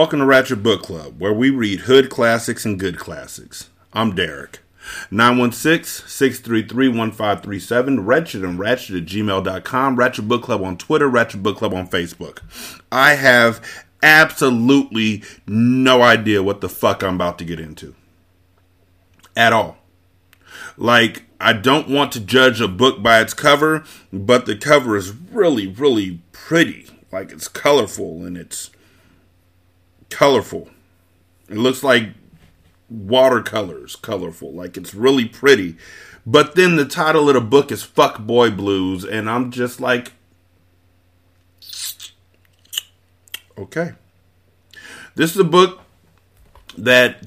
Welcome to Ratchet Book Club, where we read hood classics and good classics. I'm Derek. 916-633-1537, Wretched and Ratchet at gmail.com, Ratchet Book Club on Twitter, Ratchet Book Club on Facebook. I have absolutely no idea what the fuck I'm about to get into. At all. Like, I don't want to judge a book by its cover, but the cover is really, really pretty. Like, it's colorful and it's colorful. It looks like watercolors colorful. Like it's really pretty. But then the title of the book is Fuck Boy Blues, and I'm just like, okay. This is a book that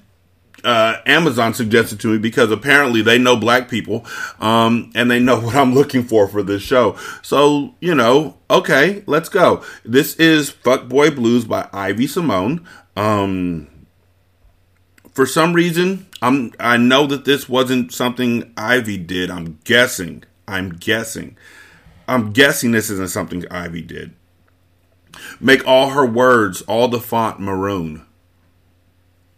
uh, Amazon suggested to me because apparently they know black people um, and they know what I'm looking for for this show. So, you know, okay, let's go. This is Fuck Boy Blues by Ivy Simone. Um, for some reason, I'm I know that this wasn't something Ivy did. I'm guessing. I'm guessing. I'm guessing this isn't something Ivy did. Make all her words, all the font maroon.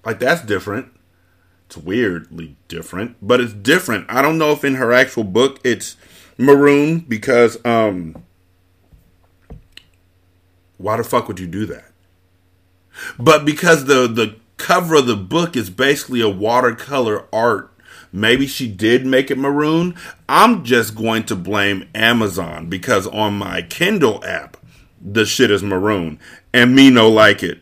Like that's different. It's weirdly different, but it's different. I don't know if in her actual book it's maroon because um why the fuck would you do that? But because the the cover of the book is basically a watercolor art maybe she did make it maroon. I'm just going to blame Amazon because on my Kindle app, the shit is maroon and me no like it.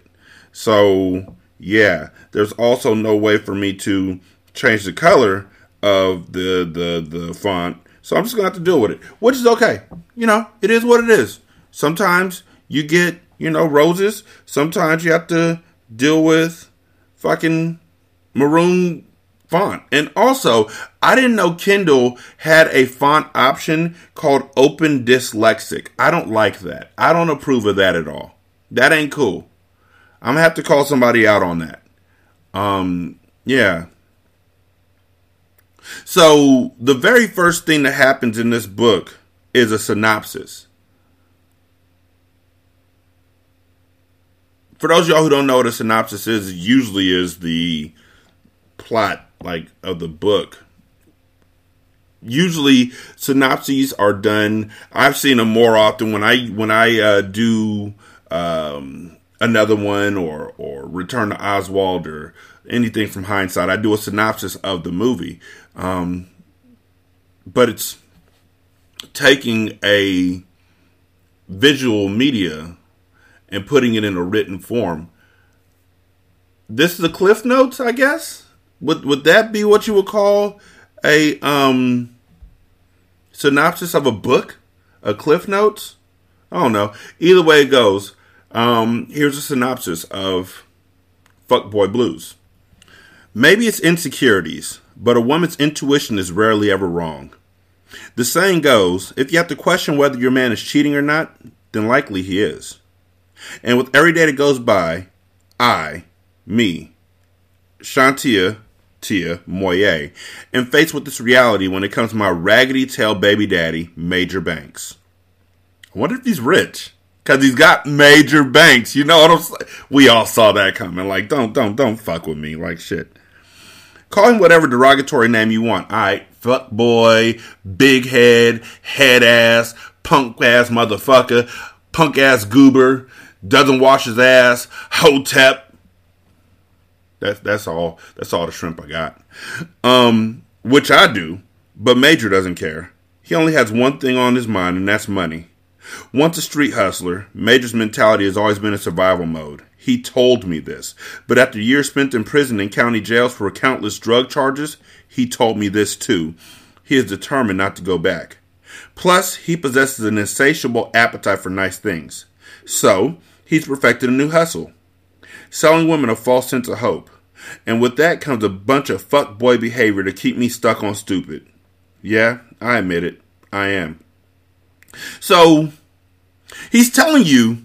So yeah, there's also no way for me to change the color of the the the font. So I'm just gonna have to deal with it, which is okay. You know, it is what it is. Sometimes you get you know roses. Sometimes you have to deal with fucking maroon font. And also, I didn't know Kindle had a font option called Open Dyslexic. I don't like that. I don't approve of that at all. That ain't cool. I'm gonna have to call somebody out on that. Um, yeah. So the very first thing that happens in this book is a synopsis. For those y'all who don't know what a synopsis is, usually is the plot like of the book. Usually synopses are done. I've seen them more often when I when I uh, do um, another one or or Return to Oswald or anything from hindsight. I do a synopsis of the movie, um, but it's taking a visual media and putting it in a written form. This is the Cliff Notes, I guess. Would would that be what you would call a um, synopsis of a book? A Cliff Notes? I don't know. Either way it goes, um, here's a synopsis of Fuckboy Blues. Maybe it's insecurities, but a woman's intuition is rarely ever wrong. The saying goes if you have to question whether your man is cheating or not, then likely he is. And with every day that goes by, I, me, Shantia Tia Moye, am faced with this reality when it comes to my raggedy tail baby daddy, Major Banks. I wonder if he's rich because he's got major banks. You know what I'm saying? We all saw that coming. Like, don't, don't, don't fuck with me. Like, shit. Call him whatever derogatory name you want. All right, fuck boy, big head, head ass, punk ass motherfucker, punk ass goober, doesn't wash his ass, hotep. That's that's all. That's all the shrimp I got. Um, which I do, but Major doesn't care. He only has one thing on his mind, and that's money. Once a street hustler, Major's mentality has always been a survival mode. He told me this, but after years spent in prison and county jails for countless drug charges, he told me this too. He is determined not to go back. Plus, he possesses an insatiable appetite for nice things. So, he's perfected a new hustle selling women a false sense of hope. And with that comes a bunch of fuck boy behavior to keep me stuck on stupid. Yeah, I admit it. I am. So, he's telling you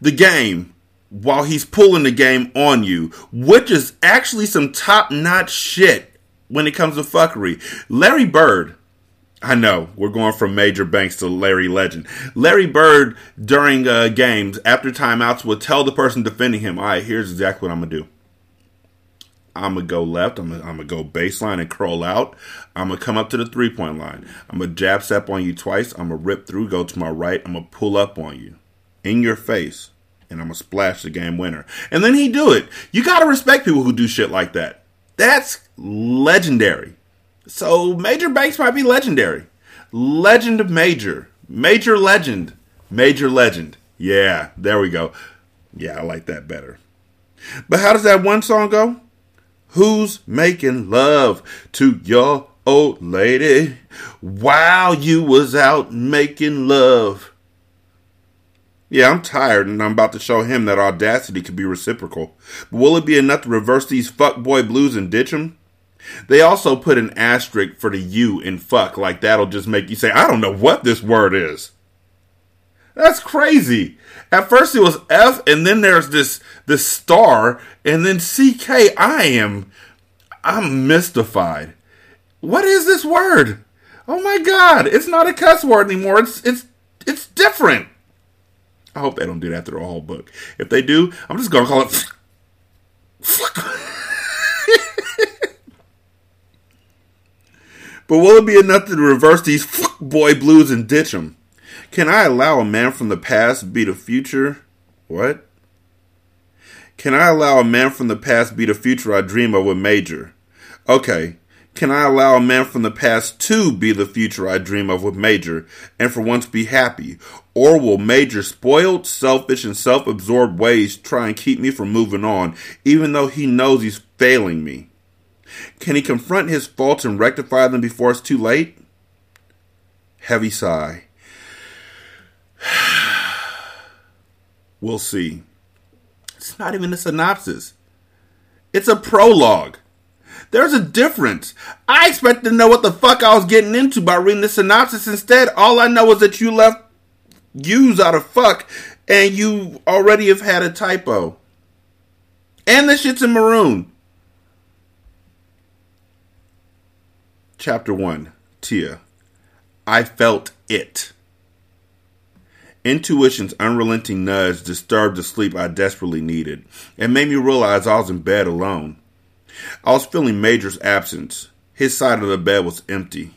the game while he's pulling the game on you, which is actually some top notch shit when it comes to fuckery. Larry Bird, I know we're going from Major Banks to Larry Legend. Larry Bird during uh, games after timeouts would tell the person defending him, "All right, here's exactly what I'm gonna do. I'm gonna go left. I'm gonna, I'm gonna go baseline and curl out. I'm gonna come up to the three point line. I'm gonna jab step on you twice. I'm gonna rip through, go to my right. I'm gonna pull up on you, in your face, and I'm gonna splash the game winner. And then he do it. You gotta respect people who do shit like that. That's legendary. So Major Banks might be legendary. Legend of Major. Major Legend. Major Legend. Yeah, there we go. Yeah, I like that better. But how does that one song go? Who's making love to your old lady while you was out making love? Yeah, I'm tired and I'm about to show him that audacity could be reciprocal. But will it be enough to reverse these fuckboy blues and ditch them? They also put an asterisk for the U in fuck, like that'll just make you say, I don't know what this word is. That's crazy. At first it was F, and then there's this this star, and then CK. I am I'm mystified. What is this word? Oh my god, it's not a cuss word anymore. It's it's it's different. I hope they don't do that through a whole book. If they do, I'm just gonna call it But will it be enough to reverse these boy blues and ditch them? Can I allow a man from the past be the future? What? Can I allow a man from the past be the future I dream of with Major? Okay. Can I allow a man from the past to be the future I dream of with Major and for once be happy? Or will Major spoiled, selfish, and self absorbed ways try and keep me from moving on, even though he knows he's failing me? Can he confront his faults and rectify them before it's too late? Heavy sigh. we'll see. It's not even a synopsis. It's a prologue. There's a difference. I expected to know what the fuck I was getting into by reading the synopsis. Instead, all I know is that you left use out of fuck and you already have had a typo. And the shit's in maroon. Chapter 1 Tia. I felt it. Intuition's unrelenting nudge disturbed the sleep I desperately needed and made me realize I was in bed alone. I was feeling Major's absence. His side of the bed was empty.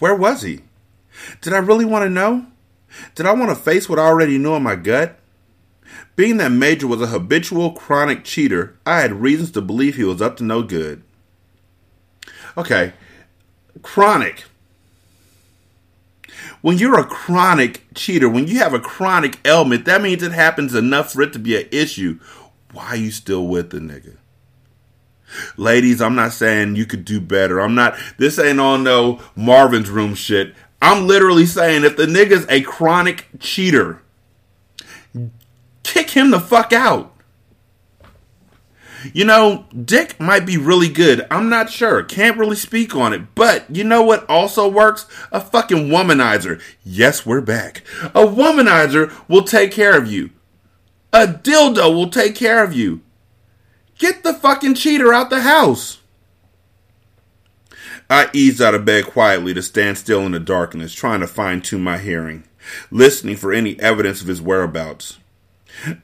Where was he? Did I really want to know? Did I want to face what I already knew in my gut? Being that Major was a habitual chronic cheater, I had reasons to believe he was up to no good. Okay, chronic. When you're a chronic cheater, when you have a chronic ailment, that means it happens enough for it to be an issue. Why are you still with the nigga? Ladies, I'm not saying you could do better. I'm not, this ain't on no Marvin's room shit. I'm literally saying if the nigga's a chronic cheater, kick him the fuck out. You know, Dick might be really good. I'm not sure. Can't really speak on it. But you know what also works? A fucking womanizer. Yes, we're back. A womanizer will take care of you. A dildo will take care of you. Get the fucking cheater out the house. I eased out of bed quietly to stand still in the darkness, trying to fine tune my hearing, listening for any evidence of his whereabouts.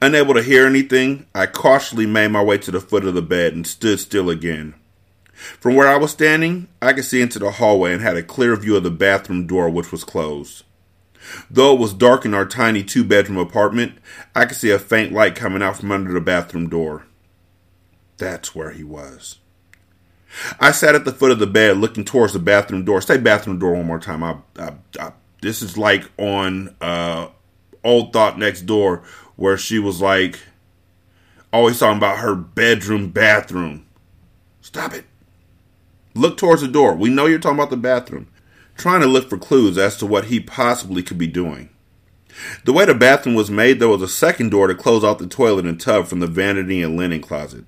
Unable to hear anything, I cautiously made my way to the foot of the bed and stood still again. From where I was standing, I could see into the hallway and had a clear view of the bathroom door, which was closed. Though it was dark in our tiny two bedroom apartment, I could see a faint light coming out from under the bathroom door. That's where he was. I sat at the foot of the bed looking towards the bathroom door. Say bathroom door one more time. I, I, I, this is like on uh, Old Thought Next Door, where she was like, always talking about her bedroom, bathroom. Stop it. Look towards the door. We know you're talking about the bathroom. Trying to look for clues as to what he possibly could be doing. The way the bathroom was made, there was a second door to close off the toilet and tub from the vanity and linen closet.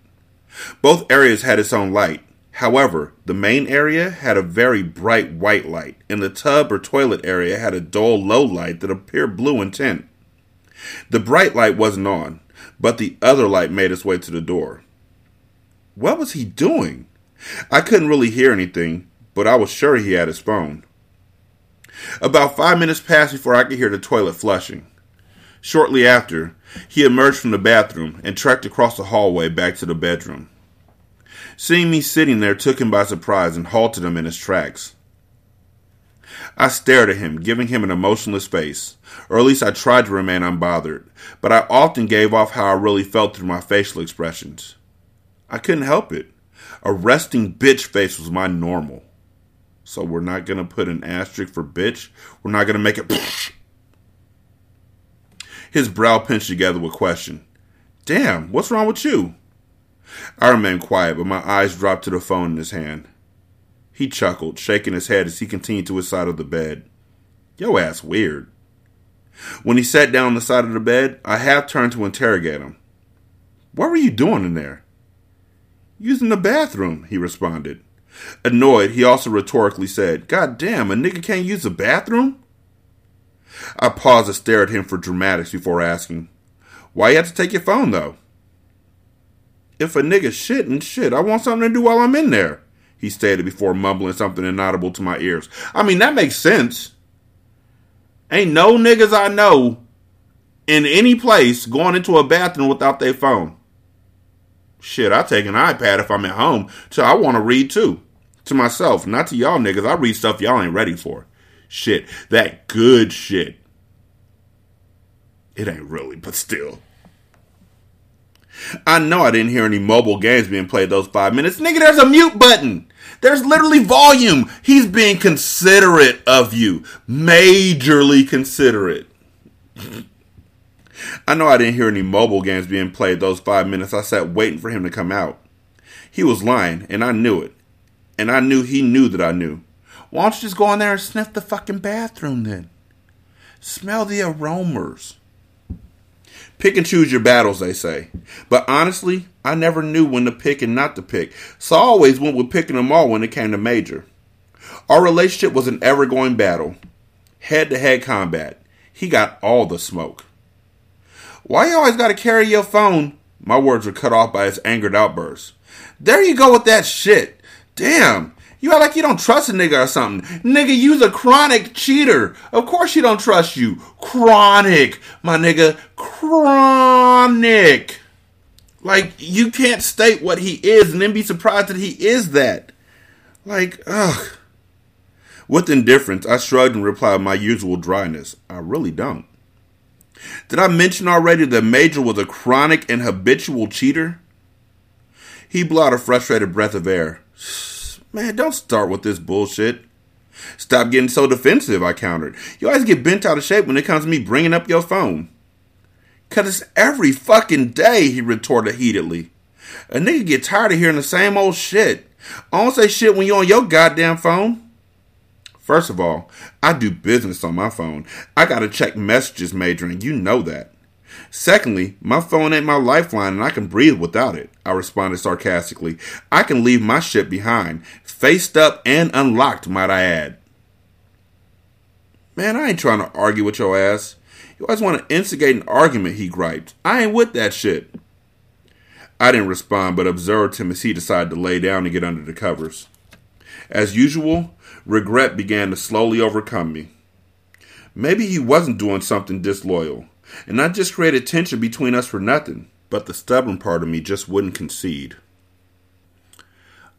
Both areas had its own light. However, the main area had a very bright white light, and the tub or toilet area had a dull low light that appeared blue in tint. The bright light wasn't on, but the other light made its way to the door. What was he doing? I couldn't really hear anything, but I was sure he had his phone. About five minutes passed before I could hear the toilet flushing. Shortly after, he emerged from the bathroom and trekked across the hallway back to the bedroom. Seeing me sitting there took him by surprise and halted him in his tracks. I stared at him, giving him an emotionless face, or at least I tried to remain unbothered, but I often gave off how I really felt through my facial expressions. I couldn't help it. A resting bitch face was my normal. So we're not going to put an asterisk for bitch. We're not going to make it. His brow pinched together with question. Damn, what's wrong with you? I remained quiet, but my eyes dropped to the phone in his hand. He chuckled, shaking his head as he continued to his side of the bed. Yo ass weird. When he sat down on the side of the bed, I half turned to interrogate him. What were you doing in there? Using the bathroom, he responded. Annoyed, he also rhetorically said, God damn, a nigga can't use the bathroom? I paused to stare at him for dramatics before asking, Why you have to take your phone though? If a nigga shitting, shit, I want something to do while I'm in there, he stated before mumbling something inaudible to my ears. I mean, that makes sense. Ain't no niggas I know in any place going into a bathroom without their phone. Shit, I take an iPad if I'm at home, so I want to read too. To myself, not to y'all niggas. I read stuff y'all ain't ready for. Shit, that good shit. It ain't really, but still. I know I didn't hear any mobile games being played those five minutes. Nigga, there's a mute button. There's literally volume. He's being considerate of you. Majorly considerate. I know I didn't hear any mobile games being played those five minutes. I sat waiting for him to come out. He was lying, and I knew it. And I knew he knew that I knew. Why don't you just go in there and sniff the fucking bathroom then? Smell the aromas. Pick and choose your battles, they say. But honestly, I never knew when to pick and not to pick, so I always went with picking them all when it came to Major. Our relationship was an ever going battle, head to head combat. He got all the smoke. Why you always gotta carry your phone? My words were cut off by his angered outburst. There you go with that shit. Damn, you act like you don't trust a nigga or something. Nigga, you's a chronic cheater. Of course she don't trust you. Chronic, my nigga. Chronic. Like, you can't state what he is and then be surprised that he is that. Like, ugh. With indifference, I shrugged and replied with my usual dryness. I really don't. Did I mention already that Major was a chronic and habitual cheater? He blew out a frustrated breath of air. Man, don't start with this bullshit. Stop getting so defensive, I countered. You always get bent out of shape when it comes to me bringing up your phone. Cause it's every fucking day, he retorted heatedly. A nigga get tired of hearing the same old shit. I don't say shit when you're on your goddamn phone. First of all, I do business on my phone. I gotta check messages, Major, and you know that. Secondly, my phone ain't my lifeline and I can breathe without it. I responded sarcastically. I can leave my shit behind, faced up and unlocked, might I add. Man, I ain't trying to argue with your ass. You always want to instigate an argument, he griped. I ain't with that shit. I didn't respond, but observed him as he decided to lay down and get under the covers. As usual, regret began to slowly overcome me. Maybe he wasn't doing something disloyal and not just created tension between us for nothing, but the stubborn part of me just wouldn't concede.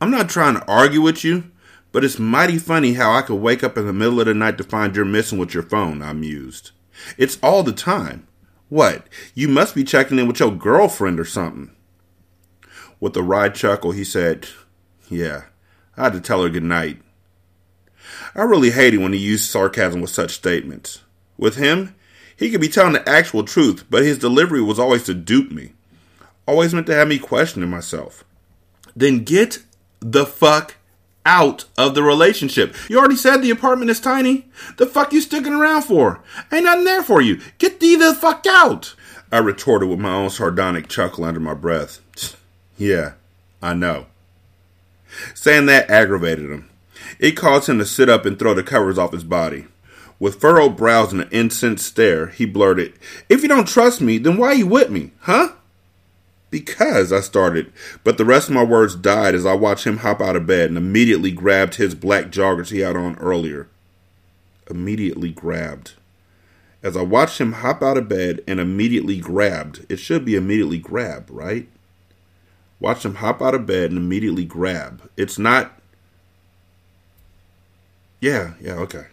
I'm not trying to argue with you, But it's mighty funny how I could wake up in the middle of the night to find you're missing with your phone, I mused. It's all the time. What? You must be checking in with your girlfriend or something. With a wry chuckle, he said, Yeah, I had to tell her good night. I really hated when he used sarcasm with such statements. With him, he could be telling the actual truth, but his delivery was always to dupe me. Always meant to have me questioning myself. Then get the fuck out of the relationship. You already said the apartment is tiny. The fuck you sticking around for? Ain't nothing there for you. Get thee the fuck out. I retorted with my own sardonic chuckle under my breath. yeah, I know. Saying that aggravated him. It caused him to sit up and throw the covers off his body. With furrowed brows and an incensed stare, he blurted, If you don't trust me, then why are you with me, huh? Because, I started, but the rest of my words died as I watched him hop out of bed and immediately grabbed his black joggers he had on earlier. Immediately grabbed. As I watched him hop out of bed and immediately grabbed, it should be immediately grab, right? Watch him hop out of bed and immediately grab. It's not. Yeah, yeah, okay.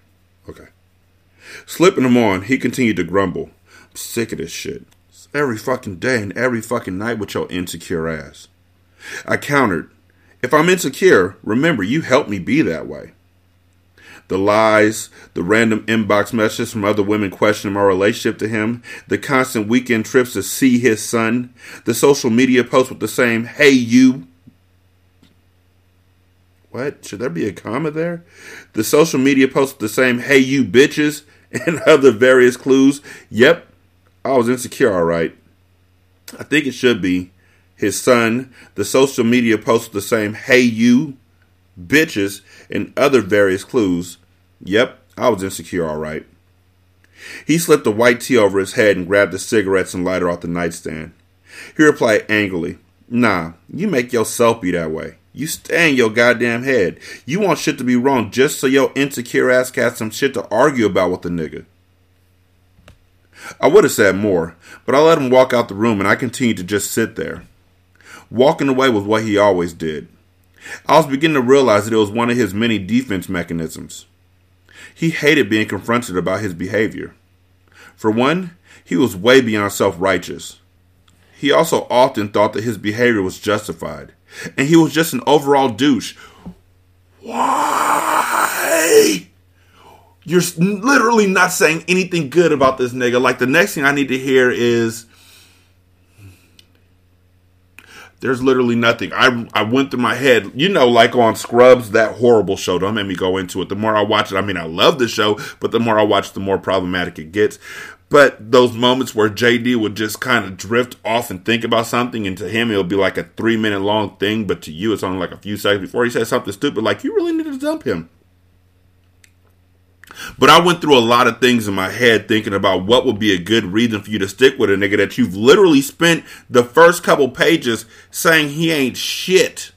Okay. Slipping him on, he continued to grumble. I'm sick of this shit. It's every fucking day and every fucking night with your insecure ass. I countered, If I'm insecure, remember you helped me be that way. The lies, the random inbox messages from other women questioning my relationship to him, the constant weekend trips to see his son, the social media posts with the same, hey you. What? Should there be a comma there? The social media posts with the same, hey you bitches, and other various clues. Yep, I was insecure, all right. I think it should be his son. The social media posted the same, hey you, bitches, and other various clues. Yep, I was insecure, all right. He slipped a white tee over his head and grabbed the cigarettes and lighter off the nightstand. He replied angrily, Nah, you make yourself be that way. You stay in your goddamn head. You want shit to be wrong just so your insecure ass got some shit to argue about with the nigga. I would have said more, but I let him walk out the room and I continued to just sit there. Walking away was what he always did. I was beginning to realize that it was one of his many defense mechanisms. He hated being confronted about his behavior. For one, he was way beyond self righteous. He also often thought that his behavior was justified and he was just an overall douche. Why? You're literally not saying anything good about this nigga. Like the next thing I need to hear is there's literally nothing. I I went through my head, you know, like on Scrubs, that horrible show. Don't make me go into it. The more I watch it, I mean, I love the show, but the more I watch, the more problematic it gets. But those moments where JD would just kind of drift off and think about something, and to him it'll be like a three minute long thing, but to you it's only like a few seconds before he says something stupid, like you really need to dump him. But I went through a lot of things in my head thinking about what would be a good reason for you to stick with a nigga that you've literally spent the first couple pages saying he ain't shit.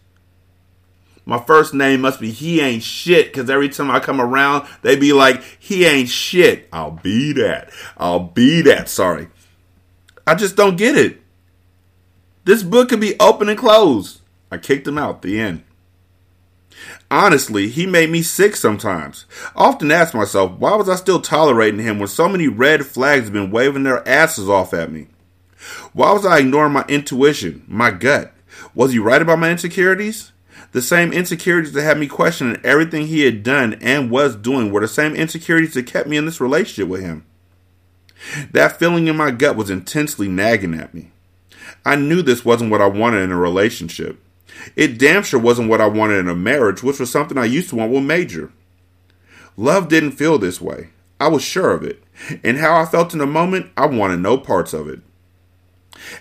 My first name must be he ain't shit because every time I come around, they be like, he ain't shit. I'll be that. I'll be that. Sorry. I just don't get it. This book could be open and closed. I kicked him out. The end. Honestly, he made me sick sometimes. I often ask myself, why was I still tolerating him when so many red flags have been waving their asses off at me? Why was I ignoring my intuition, my gut? Was he right about my insecurities? The same insecurities that had me questioning everything he had done and was doing were the same insecurities that kept me in this relationship with him. That feeling in my gut was intensely nagging at me. I knew this wasn't what I wanted in a relationship. It damn sure wasn't what I wanted in a marriage, which was something I used to want with Major. Love didn't feel this way. I was sure of it. And how I felt in the moment, I wanted no parts of it.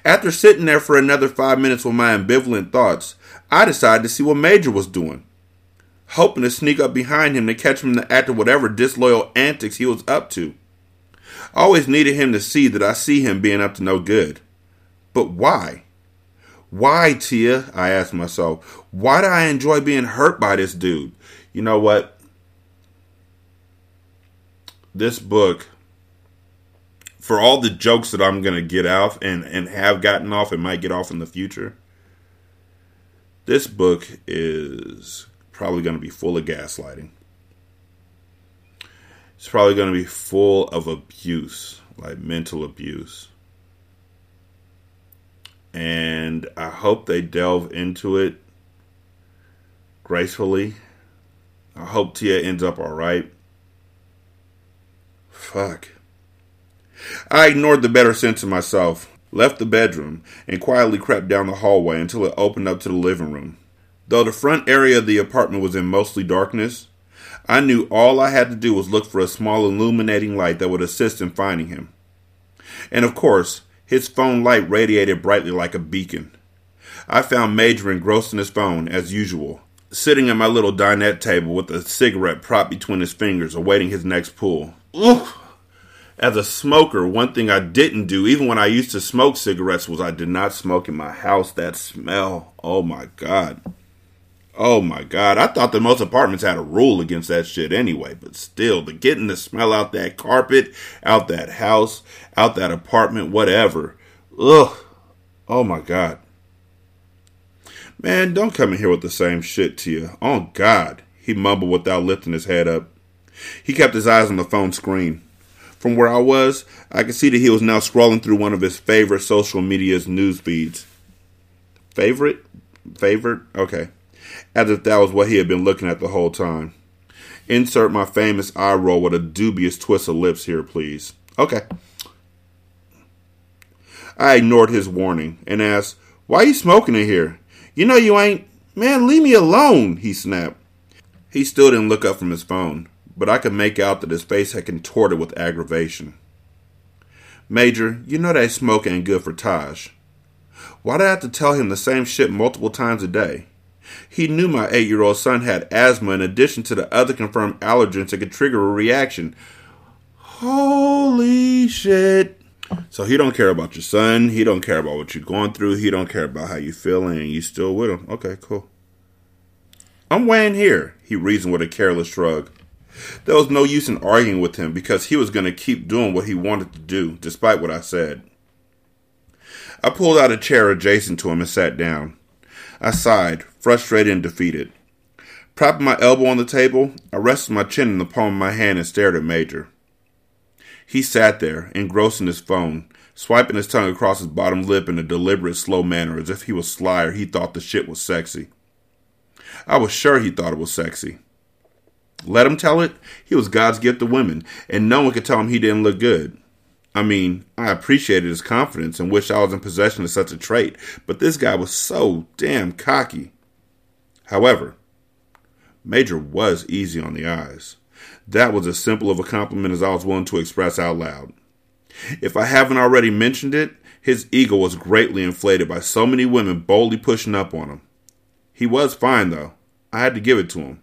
After sitting there for another five minutes with my ambivalent thoughts, I decided to see what Major was doing, hoping to sneak up behind him to catch him in the act of whatever disloyal antics he was up to. I always needed him to see that I see him being up to no good. But why? Why, Tia? I asked myself. Why do I enjoy being hurt by this dude? You know what? This book, for all the jokes that I'm going to get off and, and have gotten off and might get off in the future, this book is probably going to be full of gaslighting. It's probably going to be full of abuse, like mental abuse. And I hope they delve into it gracefully. I hope Tia ends up all right. Fuck. I ignored the better sense of myself, left the bedroom, and quietly crept down the hallway until it opened up to the living room. Though the front area of the apartment was in mostly darkness, I knew all I had to do was look for a small illuminating light that would assist in finding him. And of course, his phone light radiated brightly like a beacon. I found Major engrossed in his phone, as usual, sitting at my little dinette table with a cigarette propped between his fingers, awaiting his next pull. Oof! As a smoker, one thing I didn't do, even when I used to smoke cigarettes, was I did not smoke in my house. That smell. Oh my God. Oh my God. I thought that most apartments had a rule against that shit anyway, but still, the getting the smell out that carpet, out that house, out that apartment, whatever. Ugh. Oh my God. Man, don't come in here with the same shit to you. Oh God. He mumbled without lifting his head up. He kept his eyes on the phone screen. From where I was, I could see that he was now scrolling through one of his favorite social media's news feeds. Favorite? Favorite? Okay. As if that was what he had been looking at the whole time. Insert my famous eye roll with a dubious twist of lips here, please. Okay. I ignored his warning and asked, Why you smoking in here? You know you ain't. Man, leave me alone, he snapped. He still didn't look up from his phone but I could make out that his face had contorted with aggravation. Major, you know that smoke ain't good for Taj. Why'd I have to tell him the same shit multiple times a day? He knew my eight year old son had asthma in addition to the other confirmed allergens that could trigger a reaction. Holy shit. So he don't care about your son. He don't care about what you're going through. He don't care about how you feeling and you still with him. Okay, cool. I'm weighing here, he reasoned with a careless shrug. There was no use in arguing with him because he was going to keep doing what he wanted to do, despite what I said. I pulled out a chair adjacent to him and sat down. I sighed, frustrated and defeated. Propping my elbow on the table, I rested my chin in the palm of my hand and stared at Major. He sat there, engrossed in his phone, swiping his tongue across his bottom lip in a deliberate, slow manner as if he was sly or he thought the shit was sexy. I was sure he thought it was sexy. Let him tell it. He was God's gift to women, and no one could tell him he didn't look good. I mean, I appreciated his confidence and wished I was in possession of such a trait, but this guy was so damn cocky. However, Major was easy on the eyes. That was as simple of a compliment as I was willing to express out loud. If I haven't already mentioned it, his ego was greatly inflated by so many women boldly pushing up on him. He was fine, though. I had to give it to him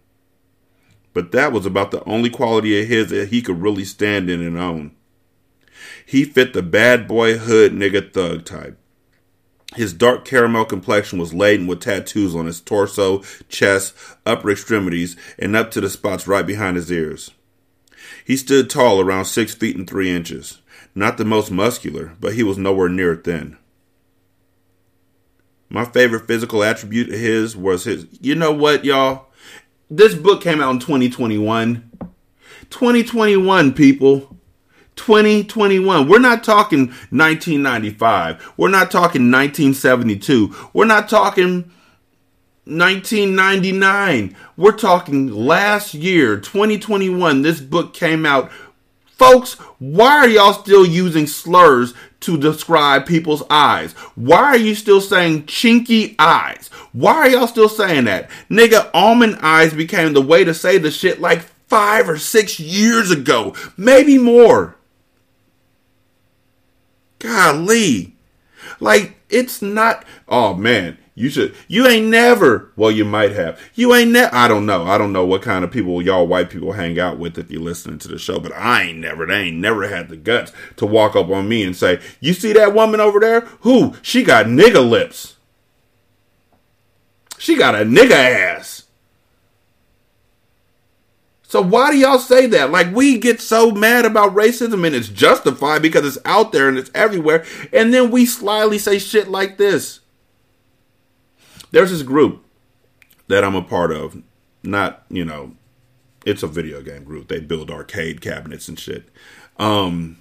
but that was about the only quality of his that he could really stand in and own. He fit the bad boy hood nigga thug type. His dark caramel complexion was laden with tattoos on his torso, chest, upper extremities, and up to the spots right behind his ears. He stood tall, around six feet and three inches. Not the most muscular, but he was nowhere near thin. My favorite physical attribute of his was his. You know what, y'all? This book came out in 2021. 2021, people. 2021. We're not talking 1995. We're not talking 1972. We're not talking 1999. We're talking last year, 2021. This book came out. Folks, why are y'all still using slurs to describe people's eyes? Why are you still saying chinky eyes? Why are y'all still saying that? Nigga, almond eyes became the way to say the shit like five or six years ago. Maybe more. Golly. Like, it's not, oh man, you should, you ain't never, well, you might have. You ain't never, I don't know. I don't know what kind of people y'all white people hang out with if you're listening to the show, but I ain't never, they ain't never had the guts to walk up on me and say, you see that woman over there? Who? She got nigga lips. She got a nigga ass. So why do y'all say that? Like we get so mad about racism and it's justified because it's out there and it's everywhere, and then we slyly say shit like this. There's this group that I'm a part of. not you know, it's a video game group. They build arcade cabinets and shit. Um,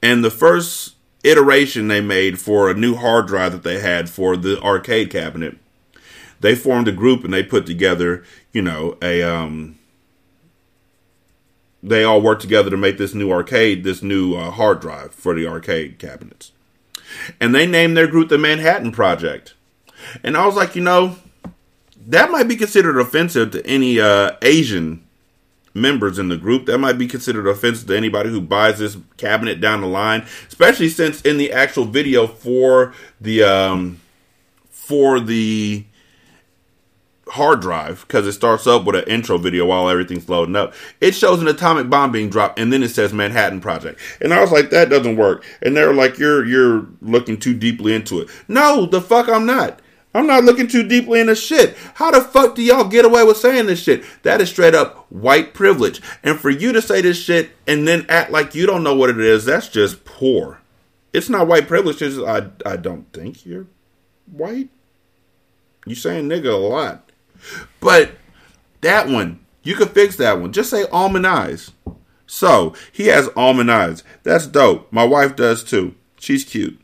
and the first iteration they made for a new hard drive that they had for the arcade cabinet, they formed a group and they put together, you know, a um. They all worked together to make this new arcade, this new uh, hard drive for the arcade cabinets, and they named their group the Manhattan Project. And I was like, you know, that might be considered offensive to any uh, Asian members in the group. That might be considered offensive to anybody who buys this cabinet down the line, especially since in the actual video for the um, for the hard drive because it starts up with an intro video while everything's loading up. It shows an atomic bomb being dropped and then it says Manhattan Project. And I was like, that doesn't work. And they're like, you're you're looking too deeply into it. No, the fuck I'm not. I'm not looking too deeply into shit. How the fuck do y'all get away with saying this shit? That is straight up white privilege. And for you to say this shit and then act like you don't know what it is, that's just poor. It's not white privilege. It's, I, I don't think you're white. You saying nigga a lot. But that one, you could fix that one. Just say almond eyes. So, he has almond eyes. That's dope. My wife does too. She's cute.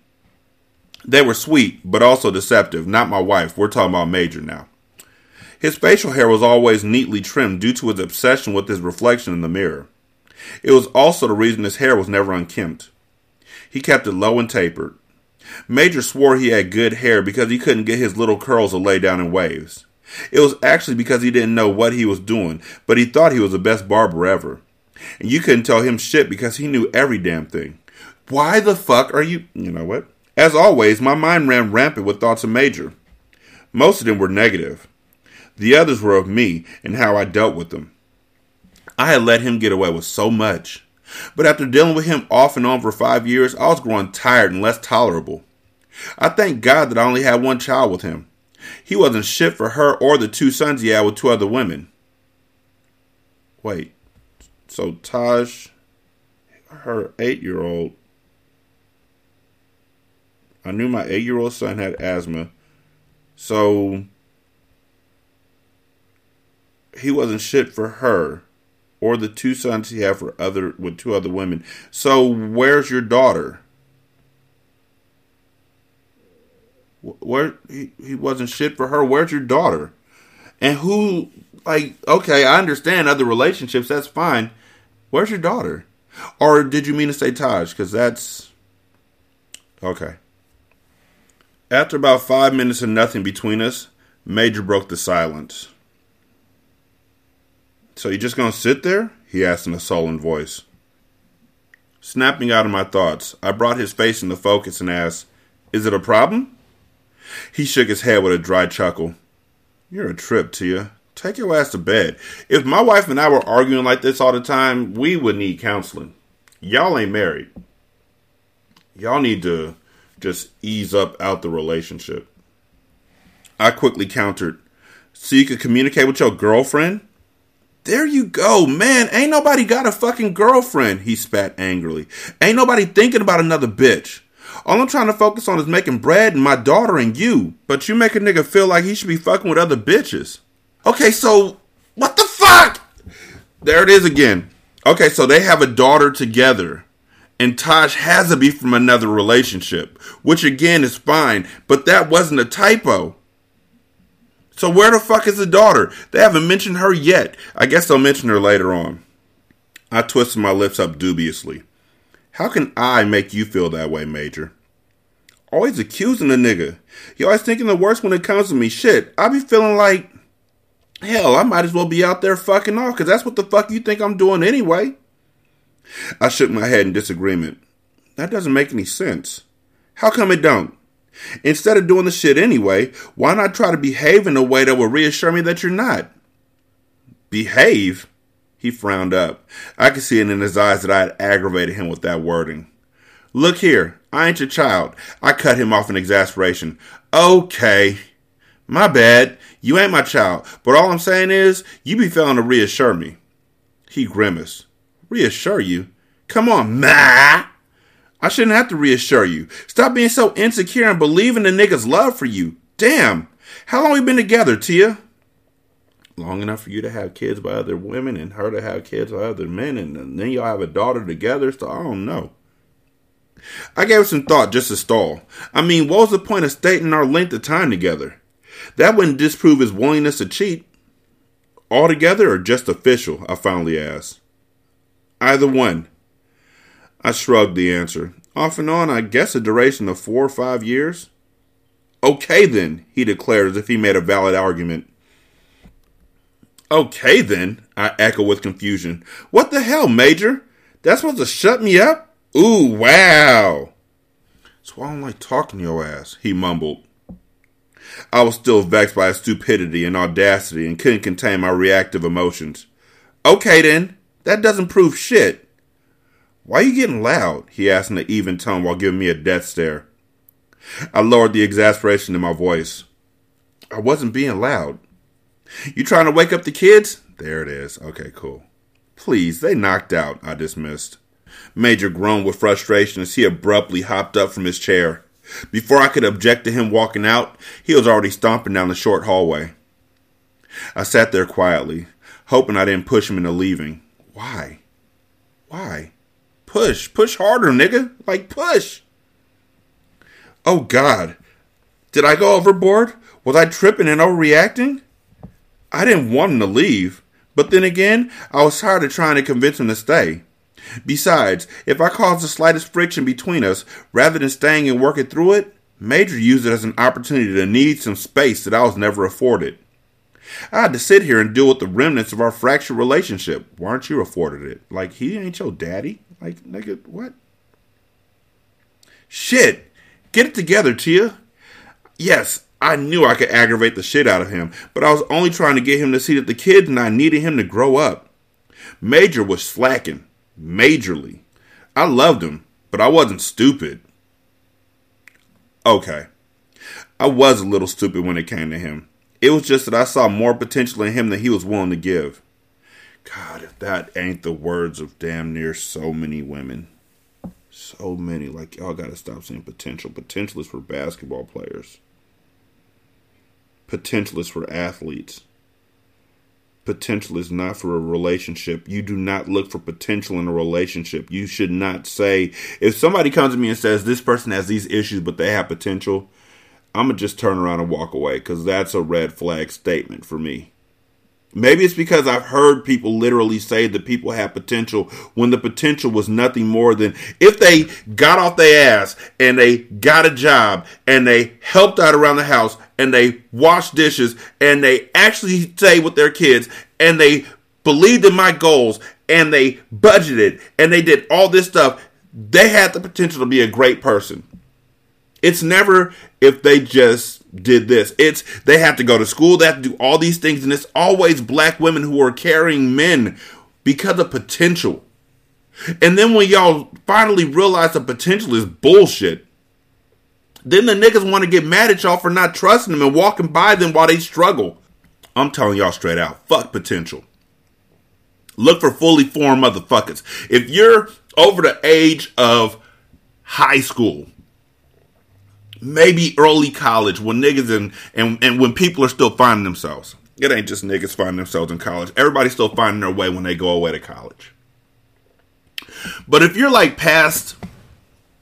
They were sweet, but also deceptive. Not my wife. We're talking about Major now. His facial hair was always neatly trimmed due to his obsession with his reflection in the mirror. It was also the reason his hair was never unkempt. He kept it low and tapered. Major swore he had good hair because he couldn't get his little curls to lay down in waves. It was actually because he didn't know what he was doing, but he thought he was the best barber ever. And you couldn't tell him shit because he knew every damn thing. Why the fuck are you. You know what? As always, my mind ran rampant with thoughts of Major. Most of them were negative. The others were of me and how I dealt with them. I had let him get away with so much. But after dealing with him off and on for five years, I was growing tired and less tolerable. I thank God that I only had one child with him. He wasn't shit for her or the two sons he had with two other women. Wait, so Taj, her eight year old, I knew my eight year old son had asthma. So he wasn't shit for her or the two sons he had for other with two other women. So where's your daughter? Where he, he wasn't shit for her. Where's your daughter? And who like okay, I understand other relationships, that's fine. Where's your daughter? Or did you mean to say Taj? Because that's okay. After about five minutes of nothing between us, Major broke the silence. So you just gonna sit there? he asked in a sullen voice. Snapping out of my thoughts, I brought his face into focus and asked, Is it a problem? He shook his head with a dry chuckle. You're a trip, Tia. Take your ass to bed. If my wife and I were arguing like this all the time, we would need counseling. Y'all ain't married. Y'all need to just ease up out the relationship. I quickly countered, So you could communicate with your girlfriend? There you go, man. Ain't nobody got a fucking girlfriend, he spat angrily. Ain't nobody thinking about another bitch. All I'm trying to focus on is making bread and my daughter and you. But you make a nigga feel like he should be fucking with other bitches. Okay, so what the fuck? There it is again. Okay, so they have a daughter together and Taj has a beef from another relationship, which again is fine, but that wasn't a typo. So where the fuck is the daughter? They haven't mentioned her yet. I guess they'll mention her later on. I twisted my lips up dubiously. How can I make you feel that way, Major? Always accusing the nigga. You always thinking the worst when it comes to me. Shit, I be feeling like, hell, I might as well be out there fucking off, because that's what the fuck you think I'm doing anyway. I shook my head in disagreement. That doesn't make any sense. How come it don't? Instead of doing the shit anyway, why not try to behave in a way that will reassure me that you're not? Behave? He frowned up. I could see it in his eyes that I had aggravated him with that wording. Look here, I ain't your child. I cut him off in exasperation. Okay. My bad. You ain't my child. But all I'm saying is, you be failing to reassure me. He grimaced. Reassure you? Come on, ma. I shouldn't have to reassure you. Stop being so insecure and believe in the nigga's love for you. Damn. How long we been together, Tia? Long enough for you to have kids by other women and her to have kids by other men, and then y'all have a daughter together. So I don't know. I gave some thought just to stall. I mean, what was the point of stating our length of time together? That wouldn't disprove his willingness to cheat. Altogether or just official? I finally asked. Either one. I shrugged the answer. Off and on, I guess a duration of four or five years. Okay, then, he declared as if he made a valid argument. Okay, then, I echoed with confusion. What the hell, Major? That's supposed to shut me up? Ooh, wow. So I don't like talking to your ass, he mumbled. I was still vexed by his stupidity and audacity and couldn't contain my reactive emotions. Okay then, that doesn't prove shit. Why are you getting loud? he asked in an even tone while giving me a death stare. I lowered the exasperation in my voice. I wasn't being loud. You trying to wake up the kids? There it is. Okay, cool. Please, they knocked out, I dismissed. Major groaned with frustration as he abruptly hopped up from his chair. Before I could object to him walking out, he was already stomping down the short hallway. I sat there quietly, hoping I didn't push him into leaving. Why? Why? Push. Push harder, nigga. Like, push. Oh, God. Did I go overboard? Was I tripping and overreacting? I didn't want him to leave, but then again, I was tired of trying to convince him to stay. Besides, if I caused the slightest friction between us, rather than staying and working through it, Major used it as an opportunity to need some space that I was never afforded. I had to sit here and deal with the remnants of our fractured relationship. Why aren't you afforded it? Like, he ain't your daddy? Like, nigga, what? Shit! Get it together, Tia. Yes, I knew I could aggravate the shit out of him, but I was only trying to get him to see that the kids and I needed him to grow up. Major was slacking majorly. I loved him, but I wasn't stupid. Okay. I was a little stupid when it came to him. It was just that I saw more potential in him than he was willing to give. God, if that ain't the words of damn near so many women. So many. Like, y'all gotta stop saying potential. Potential is for basketball players, potential is for athletes potential is not for a relationship. You do not look for potential in a relationship. You should not say, if somebody comes to me and says, this person has these issues, but they have potential, I'm going to just turn around and walk away because that's a red flag statement for me. Maybe it's because I've heard people literally say that people have potential when the potential was nothing more than if they got off their ass and they got a job and they helped out around the house and they washed dishes and they actually stayed with their kids and they believed in my goals and they budgeted and they did all this stuff, they had the potential to be a great person. It's never if they just did this. It's they have to go to school, they have to do all these things, and it's always black women who are carrying men because of potential. And then when y'all finally realize the potential is bullshit, then the niggas want to get mad at y'all for not trusting them and walking by them while they struggle. I'm telling y'all straight out, fuck potential. Look for fully formed motherfuckers. If you're over the age of high school, maybe early college when niggas and, and, and when people are still finding themselves. It ain't just niggas finding themselves in college. Everybody's still finding their way when they go away to college. But if you're like past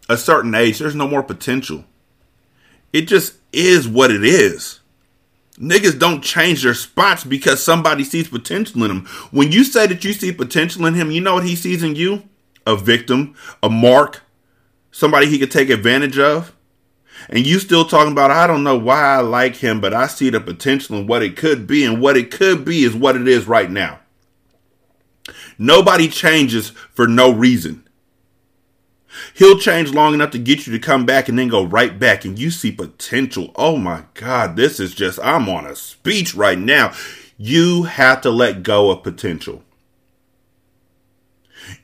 a certain age, there's no more potential. It just is what it is. Niggas don't change their spots because somebody sees potential in them. When you say that you see potential in him, you know what he sees in you? A victim, a mark, somebody he could take advantage of and you still talking about I don't know why I like him, but I see the potential in what it could be, and what it could be is what it is right now. Nobody changes for no reason. He'll change long enough to get you to come back and then go right back, and you see potential. Oh my God, this is just, I'm on a speech right now. You have to let go of potential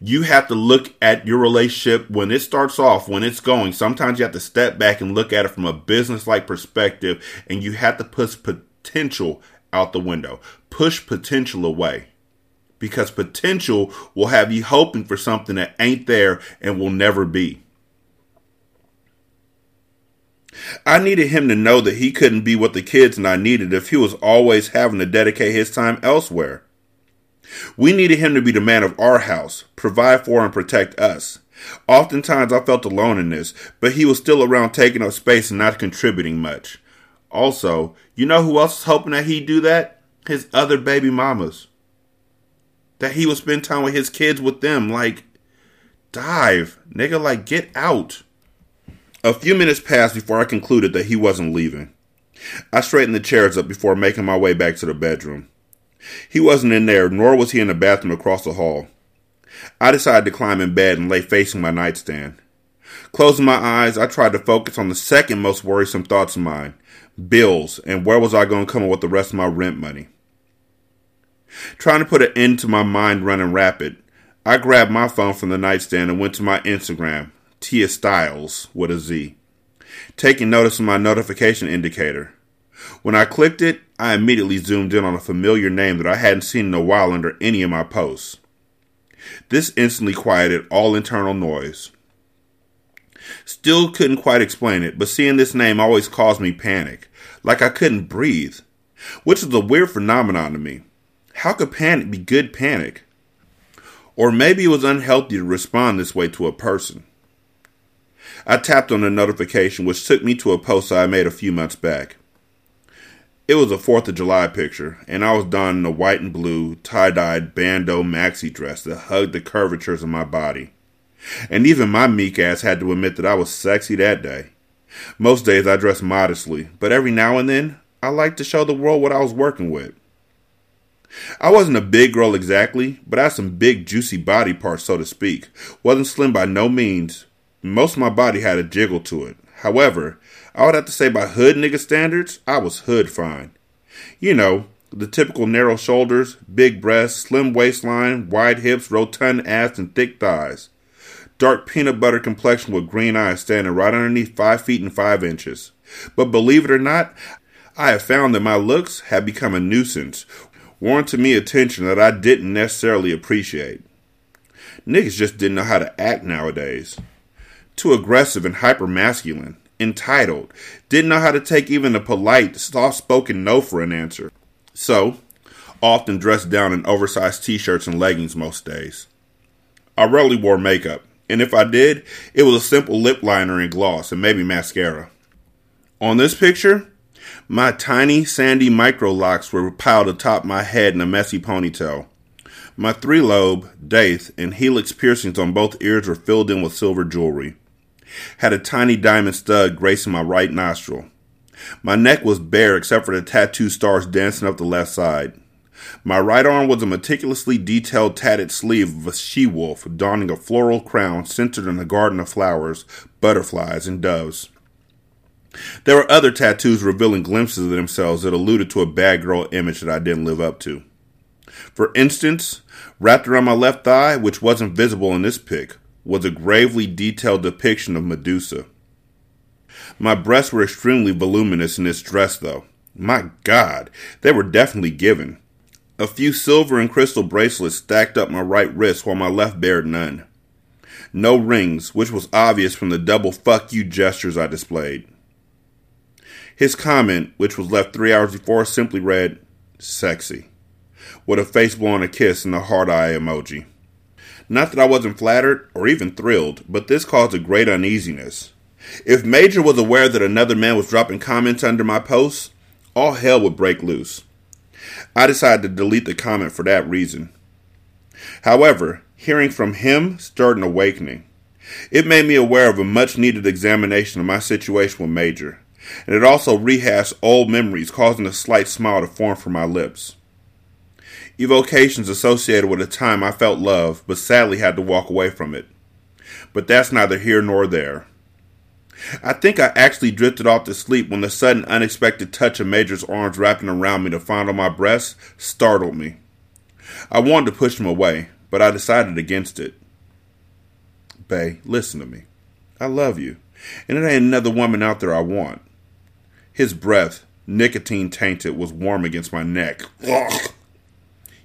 you have to look at your relationship when it starts off, when it's going. Sometimes you have to step back and look at it from a business like perspective, and you have to push potential out the window. Push potential away because potential will have you hoping for something that ain't there and will never be. I needed him to know that he couldn't be what the kids and I needed if he was always having to dedicate his time elsewhere. We needed him to be the man of our house, provide for and protect us. Oftentimes I felt alone in this, but he was still around taking up space and not contributing much. Also, you know who else is hoping that he'd do that? His other baby mamas. That he would spend time with his kids with them. Like, dive. Nigga, like, get out. A few minutes passed before I concluded that he wasn't leaving. I straightened the chairs up before making my way back to the bedroom. He wasn't in there, nor was he in the bathroom across the hall. I decided to climb in bed and lay facing my nightstand. Closing my eyes, I tried to focus on the second most worrisome thoughts of mine bills, and where was I going to come up with the rest of my rent money? Trying to put an end to my mind running rapid, I grabbed my phone from the nightstand and went to my Instagram, Tia Styles with a Z, taking notice of my notification indicator. When I clicked it, I immediately zoomed in on a familiar name that I hadn't seen in a while under any of my posts. This instantly quieted all internal noise. Still couldn't quite explain it, but seeing this name always caused me panic, like I couldn't breathe, which is a weird phenomenon to me. How could panic be good panic? Or maybe it was unhealthy to respond this way to a person. I tapped on the notification, which took me to a post I made a few months back. It was a 4th of July picture, and I was donning a white and blue tie dyed bandeau maxi dress that hugged the curvatures of my body. And even my meek ass had to admit that I was sexy that day. Most days I dress modestly, but every now and then I liked to show the world what I was working with. I wasn't a big girl exactly, but I had some big juicy body parts, so to speak. Wasn't slim by no means, most of my body had a jiggle to it. However, I would have to say by hood nigga standards, I was hood fine. You know, the typical narrow shoulders, big breasts, slim waistline, wide hips, rotund ass, and thick thighs. Dark peanut butter complexion with green eyes standing right underneath five feet and five inches. But believe it or not, I have found that my looks have become a nuisance, warranting me attention that I didn't necessarily appreciate. Niggas just didn't know how to act nowadays too aggressive and hyper masculine, entitled, didn't know how to take even a polite, soft spoken no for an answer. So, often dressed down in oversized t shirts and leggings most days. I rarely wore makeup, and if I did, it was a simple lip liner and gloss and maybe mascara. On this picture, my tiny sandy micro locks were piled atop my head in a messy ponytail. My three lobe, daith, and helix piercings on both ears were filled in with silver jewelry had a tiny diamond stud gracing my right nostril. My neck was bare except for the tattoo stars dancing up the left side. My right arm was a meticulously detailed tatted sleeve of a she wolf donning a floral crown centered in a garden of flowers, butterflies, and doves. There were other tattoos revealing glimpses of themselves that alluded to a bad girl image that I didn't live up to. For instance, wrapped around my left thigh, which wasn't visible in this pic, was a gravely detailed depiction of Medusa. My breasts were extremely voluminous in this dress, though. My God, they were definitely given. A few silver and crystal bracelets stacked up my right wrist while my left bared none. No rings, which was obvious from the double fuck you gestures I displayed. His comment, which was left three hours before, simply read, sexy, with a face blowing a kiss and a heart eye emoji. Not that I wasn't flattered or even thrilled, but this caused a great uneasiness. If Major was aware that another man was dropping comments under my posts, all hell would break loose. I decided to delete the comment for that reason. However, hearing from him stirred an awakening. It made me aware of a much needed examination of my situation with Major, and it also rehashed old memories, causing a slight smile to form from my lips evocations associated with a time I felt love, but sadly had to walk away from it. But that's neither here nor there. I think I actually drifted off to sleep when the sudden unexpected touch of Major's arms wrapping around me to fondle my breast startled me. I wanted to push him away, but I decided against it. Bay, listen to me. I love you, and it ain't another woman out there I want. His breath, nicotine tainted, was warm against my neck. Ugh.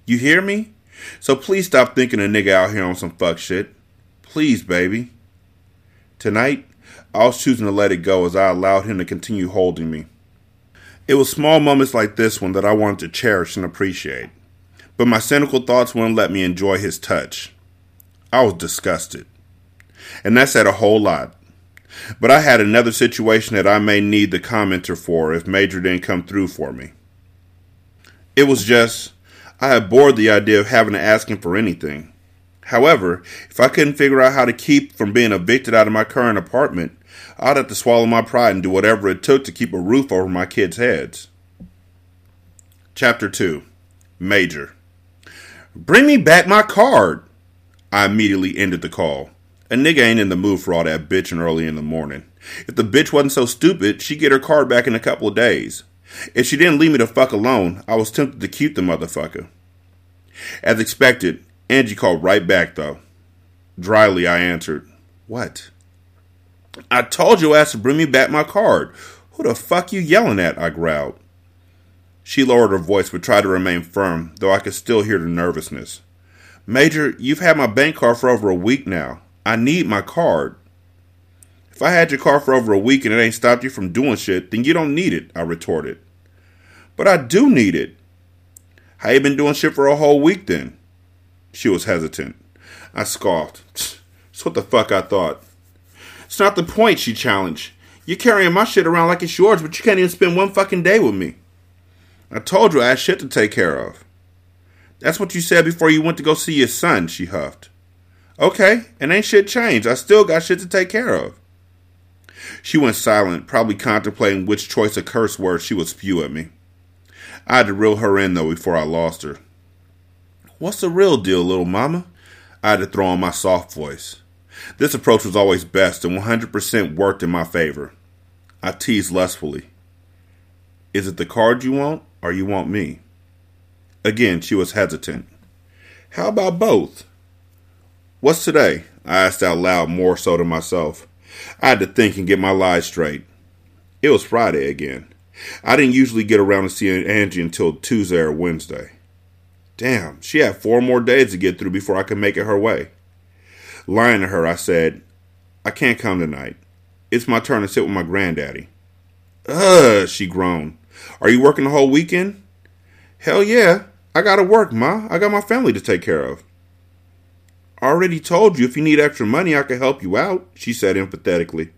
You hear me? So please stop thinking a nigga out here on some fuck shit. Please, baby. Tonight, I was choosing to let it go as I allowed him to continue holding me. It was small moments like this one that I wanted to cherish and appreciate, but my cynical thoughts wouldn't let me enjoy his touch. I was disgusted. And that said a whole lot. But I had another situation that I may need the commenter for if Major didn't come through for me. It was just, I abhorred the idea of having to ask him for anything. However, if I couldn't figure out how to keep from being evicted out of my current apartment, I'd have to swallow my pride and do whatever it took to keep a roof over my kids' heads. Chapter 2 Major Bring me back my card! I immediately ended the call. A nigga ain't in the mood for all that bitching early in the morning. If the bitch wasn't so stupid, she'd get her card back in a couple of days. If she didn't leave me the fuck alone, I was tempted to keep the motherfucker. As expected, Angie called right back though. Dryly, I answered, What? I told your ass to bring me back my card. Who the fuck you yelling at? I growled. She lowered her voice but tried to remain firm, though I could still hear the nervousness. Major, you've had my bank card for over a week now. I need my card. If I had your car for over a week and it ain't stopped you from doing shit, then you don't need it, I retorted. But I do need it. How you been doing shit for a whole week then? She was hesitant. I scoffed. That's what the fuck I thought. It's not the point, she challenged. You're carrying my shit around like it's yours, but you can't even spend one fucking day with me. I told you I had shit to take care of. That's what you said before you went to go see your son, she huffed. Okay, and ain't shit changed. I still got shit to take care of. She went silent, probably contemplating which choice of curse words she would spew at me. I had to reel her in, though, before I lost her. What's the real deal, little mama? I had to throw on my soft voice. This approach was always best and 100% worked in my favor. I teased lustfully. Is it the card you want, or you want me? Again, she was hesitant. How about both? What's today? I asked out loud, more so to myself. I had to think and get my lies straight. It was Friday again. I didn't usually get around to seeing Angie until Tuesday or Wednesday. Damn, she had four more days to get through before I could make it her way. Lying to her, I said, I can't come tonight. It's my turn to sit with my granddaddy. Ugh, she groaned. Are you working the whole weekend? Hell yeah. I gotta work, Ma. I got my family to take care of. I already told you if you need extra money, I can help you out, she said empathetically.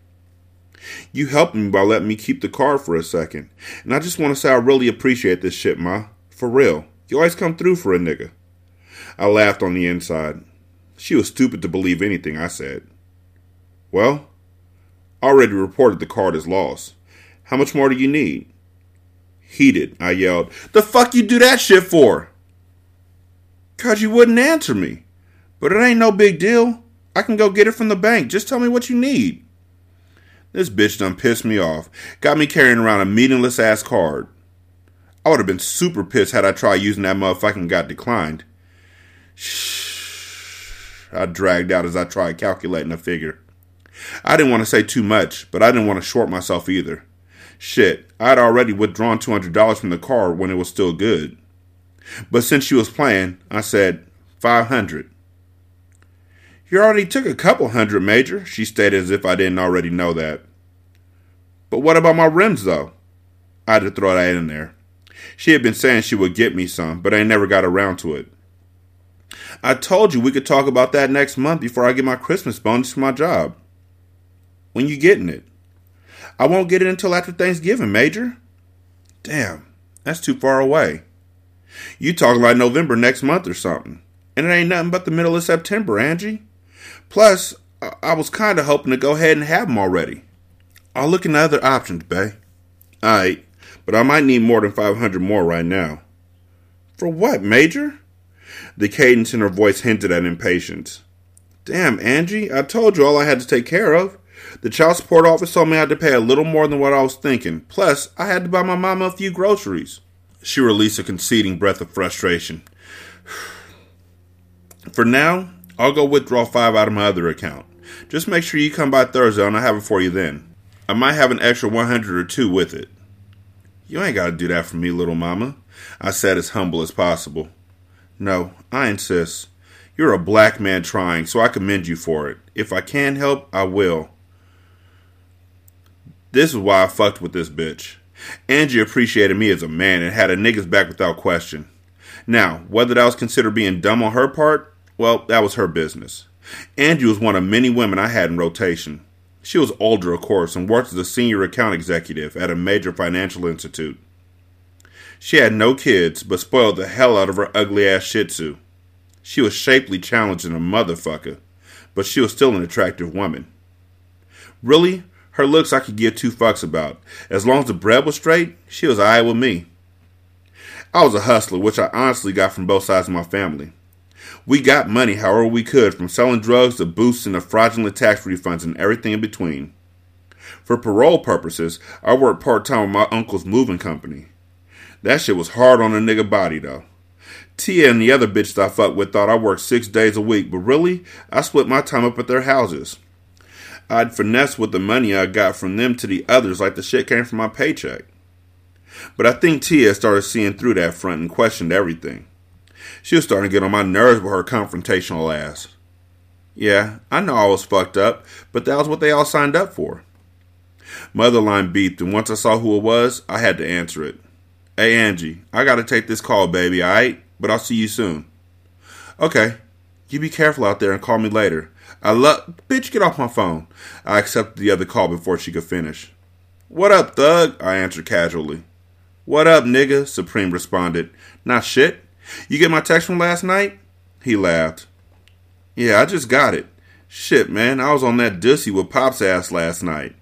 You helped me by letting me keep the car for a second. And I just want to say I really appreciate this shit, Ma. For real. You always come through for a nigga. I laughed on the inside. She was stupid to believe anything I said. Well, I already reported the card as lost. How much more do you need? Heated, I yelled, The fuck you do that shit for? Cause you wouldn't answer me. But it ain't no big deal. I can go get it from the bank. Just tell me what you need. This bitch done pissed me off. Got me carrying around a meaningless ass card. I would have been super pissed had I tried using that motherfucking got declined. Shh. I dragged out as I tried calculating a figure. I didn't want to say too much, but I didn't want to short myself either. Shit, I had already withdrawn $200 from the card when it was still good. But since she was playing, I said, 500. You already took a couple hundred, Major, she stated as if I didn't already know that. But what about my rims, though? I had to throw that in there. She had been saying she would get me some, but I never got around to it. I told you we could talk about that next month before I get my Christmas bonus for my job. When you getting it? I won't get it until after Thanksgiving, Major. Damn, that's too far away. You talking like November next month or something. And it ain't nothing but the middle of September, Angie. Plus, I was kind of hoping to go ahead and have them already. I'll look into other options, Bay. Alright, but I might need more than 500 more right now. For what, Major? The cadence in her voice hinted at impatience. Damn, Angie, I told you all I had to take care of. The child support office told me I had to pay a little more than what I was thinking. Plus, I had to buy my mama a few groceries. She released a conceding breath of frustration. For now, I'll go withdraw five out of my other account. Just make sure you come by Thursday and I'll have it for you then. I might have an extra 100 or two with it. You ain't got to do that for me, little mama. I said as humble as possible. No, I insist. You're a black man trying, so I commend you for it. If I can help, I will. This is why I fucked with this bitch. Angie appreciated me as a man and had a nigga's back without question. Now, whether that was considered being dumb on her part, well, that was her business. Angie was one of many women I had in rotation. She was older, of course, and worked as a senior account executive at a major financial institute. She had no kids, but spoiled the hell out of her ugly ass shih tzu. She was shapely challenging a motherfucker, but she was still an attractive woman. Really, her looks I could give two fucks about. As long as the bread was straight, she was alright with me. I was a hustler, which I honestly got from both sides of my family. We got money however we could, from selling drugs to boosting the fraudulent tax refunds and everything in between. For parole purposes, I worked part time with my uncle's moving company. That shit was hard on a nigga body though. Tia and the other bitch I fucked with thought I worked six days a week, but really, I split my time up at their houses. I'd finesse with the money I got from them to the others like the shit came from my paycheck. But I think Tia started seeing through that front and questioned everything. She was starting to get on my nerves with her confrontational ass. Yeah, I know I was fucked up, but that was what they all signed up for. Motherline beeped, and once I saw who it was, I had to answer it. Hey, Angie, I gotta take this call, baby, alright? But I'll see you soon. Okay. You be careful out there and call me later. I love. Bitch, get off my phone. I accepted the other call before she could finish. What up, thug? I answered casually. What up, nigga? Supreme responded. Not shit. You get my text from last night? He laughed. Yeah, I just got it. Shit, man, I was on that dussy with Pop's ass last night.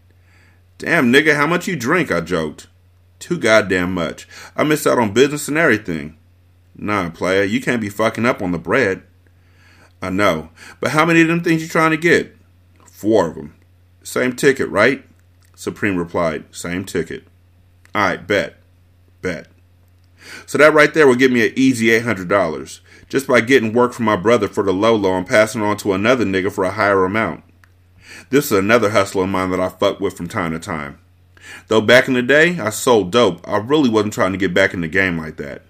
Damn, nigga, how much you drink? I joked. Too goddamn much. I missed out on business and everything. Nah, player, you can't be fucking up on the bread. I know, but how many of them things you trying to get? Four of them. Same ticket, right? Supreme replied, Same ticket. All right, bet. Bet. So that right there will give me an easy $800 just by getting work from my brother for the low low and passing on to another nigga for a higher amount. This is another hustle of mine that I fuck with from time to time. Though back in the day, I sold dope, I really wasn't trying to get back in the game like that.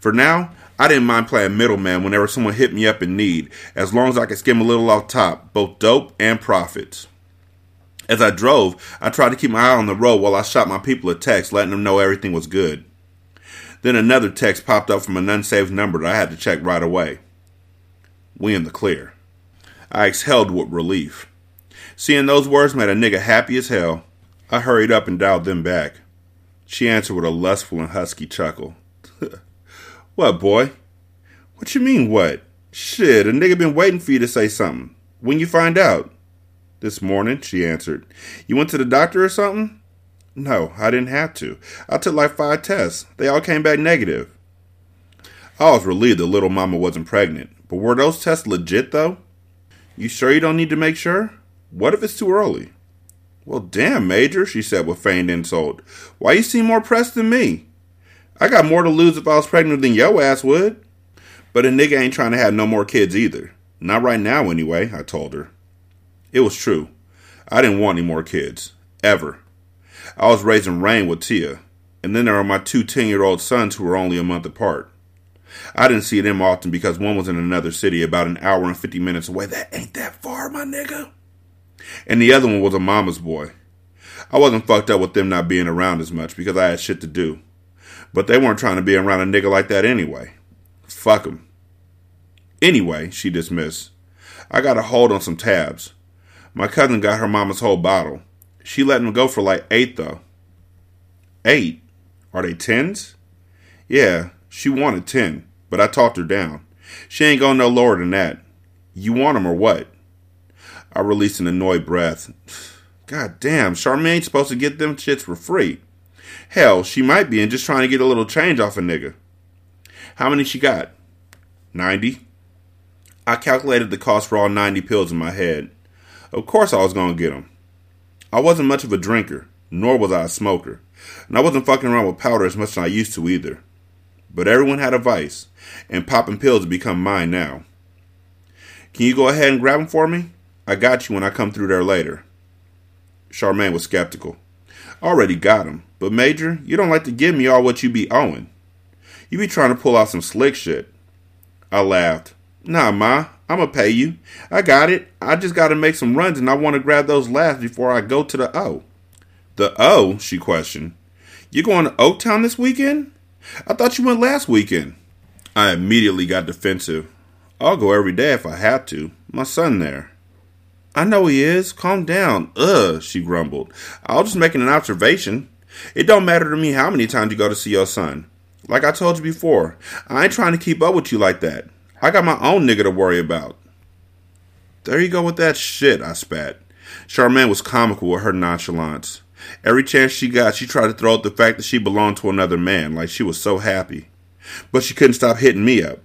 For now, I didn't mind playing middleman whenever someone hit me up in need, as long as I could skim a little off top, both dope and profits. As I drove, I tried to keep my eye on the road while I shot my people a text letting them know everything was good. Then another text popped up from an unsaved number that I had to check right away. We in the clear. I exhaled with relief. Seeing those words made a nigga happy as hell. I hurried up and dialed them back. She answered with a lustful and husky chuckle. what, boy? What you mean, what? Shit, a nigga been waiting for you to say something. When you find out? This morning, she answered. You went to the doctor or something? No, I didn't have to. I took like five tests. They all came back negative. I was relieved that little mama wasn't pregnant. But were those tests legit though? You sure you don't need to make sure? What if it's too early? Well, damn, Major, she said with feigned insult. Why you seem more pressed than me? I got more to lose if I was pregnant than yo ass would. But a nigga ain't trying to have no more kids either. Not right now, anyway, I told her. It was true. I didn't want any more kids. Ever. I was raising Rain with Tia, and then there are my two 10 year old sons who were only a month apart. I didn't see them often because one was in another city about an hour and 50 minutes away. That ain't that far, my nigga. And the other one was a mama's boy. I wasn't fucked up with them not being around as much because I had shit to do. But they weren't trying to be around a nigga like that anyway. Fuck 'em. Anyway, she dismissed. I got a hold on some tabs. My cousin got her mama's whole bottle. She let him go for like eight, though. Eight? Are they tens? Yeah, she wanted ten, but I talked her down. She ain't going no lower than that. You want 'em or what? I released an annoyed breath. God damn, Charmaine's supposed to get them shits for free. Hell, she might be and just trying to get a little change off a nigga. How many she got? Ninety. I calculated the cost for all 90 pills in my head. Of course I was going to get them. I wasn't much of a drinker, nor was I a smoker, and I wasn't fucking around with powder as much as I used to either. But everyone had a vice, and popping pills had become mine now. Can you go ahead and grab them for me? I got you when I come through there later. Charmaine was skeptical. Already got him, but Major, you don't like to give me all what you be owing. You be trying to pull out some slick shit. I laughed. Nah, Ma, I'ma pay you. I got it. I just gotta make some runs and I wanna grab those laughs before I go to the O. The O? she questioned. You going to Oaktown this weekend? I thought you went last weekend. I immediately got defensive. I'll go every day if I have to. My son there. I know he is. Calm down. Ugh, she grumbled. I was just making an observation. It don't matter to me how many times you go to see your son. Like I told you before, I ain't trying to keep up with you like that. I got my own nigga to worry about. There you go with that shit, I spat. Charmaine was comical with her nonchalance. Every chance she got, she tried to throw out the fact that she belonged to another man, like she was so happy. But she couldn't stop hitting me up.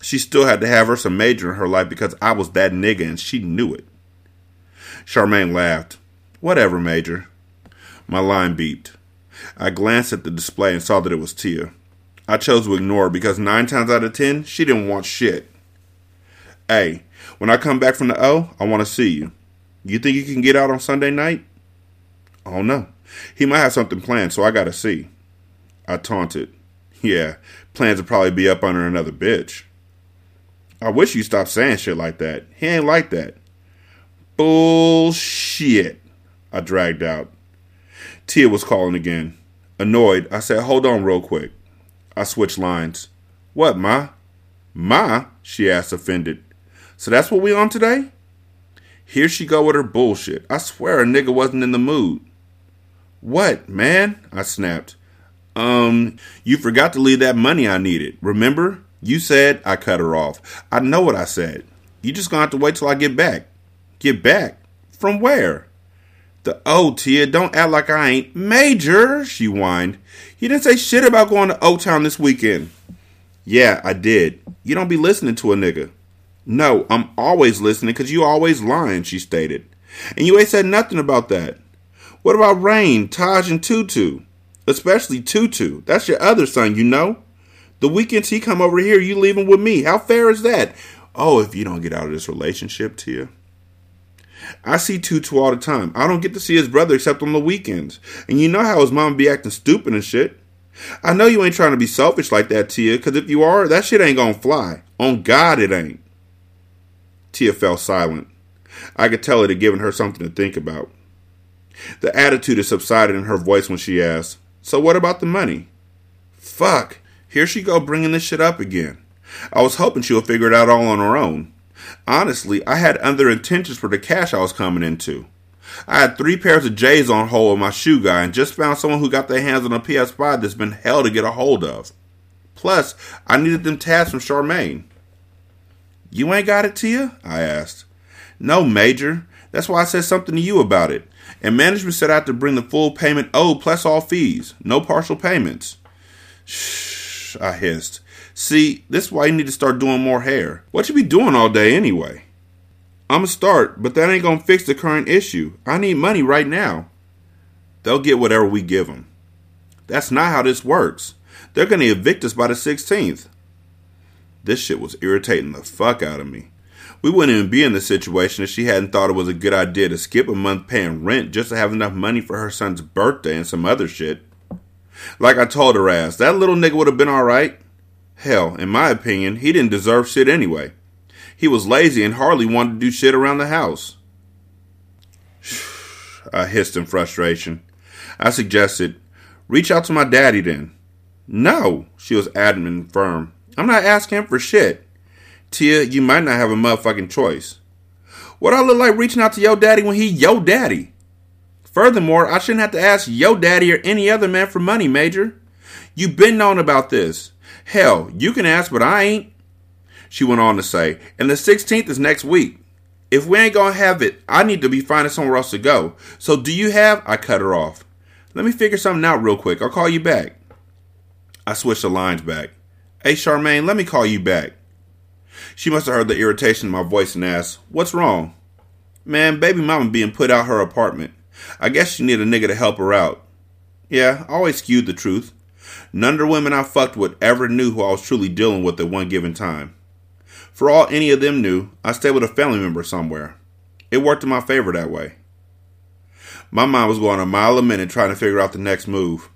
She still had to have her some major in her life because I was that nigga and she knew it. Charmaine laughed. Whatever, Major. My line beeped. I glanced at the display and saw that it was Tia. I chose to ignore her because nine times out of ten, she didn't want shit. Hey, when I come back from the O, I want to see you. You think you can get out on Sunday night? Oh no. He might have something planned, so I gotta see. I taunted. Yeah, plans will probably be up under another bitch. I wish you stopped saying shit like that. He ain't like that. Bullshit. I dragged out. Tia was calling again. Annoyed, I said, Hold on real quick. I switched lines. What, Ma? Ma? She asked, offended. So that's what we on today? Here she go with her bullshit. I swear a nigga wasn't in the mood. What, man? I snapped. Um, you forgot to leave that money I needed. Remember? You said I cut her off. I know what I said. You just gonna have to wait till I get back. Get back? From where? The O, Tia, don't act like I ain't. Major, she whined. You didn't say shit about going to O Town this weekend. Yeah, I did. You don't be listening to a nigga. No, I'm always listening because you always lying, she stated. And you ain't said nothing about that. What about Rain, Taj, and Tutu? Especially Tutu. That's your other son, you know? The weekends he come over here, you leave him with me. How fair is that? Oh, if you don't get out of this relationship, Tia. I see Tutu all the time. I don't get to see his brother except on the weekends. And you know how his mom be acting stupid and shit. I know you ain't trying to be selfish like that, Tia, because if you are, that shit ain't gonna fly. On God, it ain't. Tia fell silent. I could tell it had given her something to think about. The attitude had subsided in her voice when she asked, So what about the money? Fuck. Here she go bringing this shit up again. I was hoping she would figure it out all on her own. Honestly, I had other intentions for the cash I was coming into. I had three pairs of J's on hold with my shoe guy and just found someone who got their hands on a PS5 that's been hell to get a hold of. Plus, I needed them tabs from Charmaine. You ain't got it, Tia? I asked. No, Major. That's why I said something to you about it. And management set out to bring the full payment owed plus all fees. No partial payments. Shh, I hissed. See, this is why you need to start doing more hair. What you be doing all day anyway? I'ma start, but that ain't gonna fix the current issue. I need money right now. They'll get whatever we give them. That's not how this works. They're gonna evict us by the 16th. This shit was irritating the fuck out of me. We wouldn't even be in this situation if she hadn't thought it was a good idea to skip a month paying rent just to have enough money for her son's birthday and some other shit. Like I told her ass, that little nigga would have been alright. Hell, in my opinion, he didn't deserve shit anyway. He was lazy and hardly wanted to do shit around the house. I hissed in frustration. I suggested, reach out to my daddy then. No, she was adamant and firm. I'm not asking him for shit. Tia, you might not have a motherfucking choice. What I look like reaching out to your daddy when he yo daddy? Furthermore, I shouldn't have to ask yo daddy or any other man for money, Major. You've been known about this. Hell, you can ask, but I ain't. She went on to say, and the 16th is next week. If we ain't gonna have it, I need to be finding somewhere else to go. So do you have? I cut her off. Let me figure something out real quick. I'll call you back. I switched the lines back. Hey, Charmaine, let me call you back. She must have heard the irritation in my voice and asked, What's wrong? Man, baby mama being put out her apartment. I guess she need a nigga to help her out. Yeah, I always skewed the truth. None of the women I fucked with ever knew who I was truly dealing with at one given time. For all any of them knew, I stayed with a family member somewhere. It worked in my favor that way. My mind was going a mile a minute trying to figure out the next move.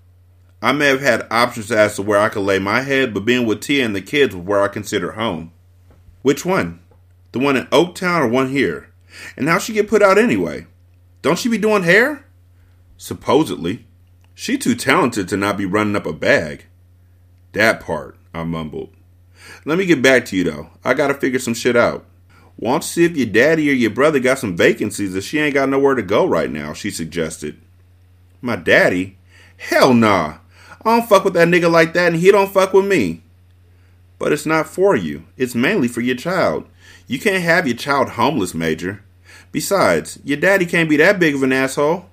I may have had options as to where I could lay my head, but being with Tia and the kids was where I considered home. Which one? The one in Oaktown or one here? And how'd she get put out anyway? Don't she be doing hair? Supposedly. She too talented to not be running up a bag. That part, I mumbled. Let me get back to you though. I gotta figure some shit out. Want to see if your daddy or your brother got some vacancies if she ain't got nowhere to go right now, she suggested. My daddy? Hell nah. I don't fuck with that nigga like that and he don't fuck with me. But it's not for you. It's mainly for your child. You can't have your child homeless, Major. Besides, your daddy can't be that big of an asshole.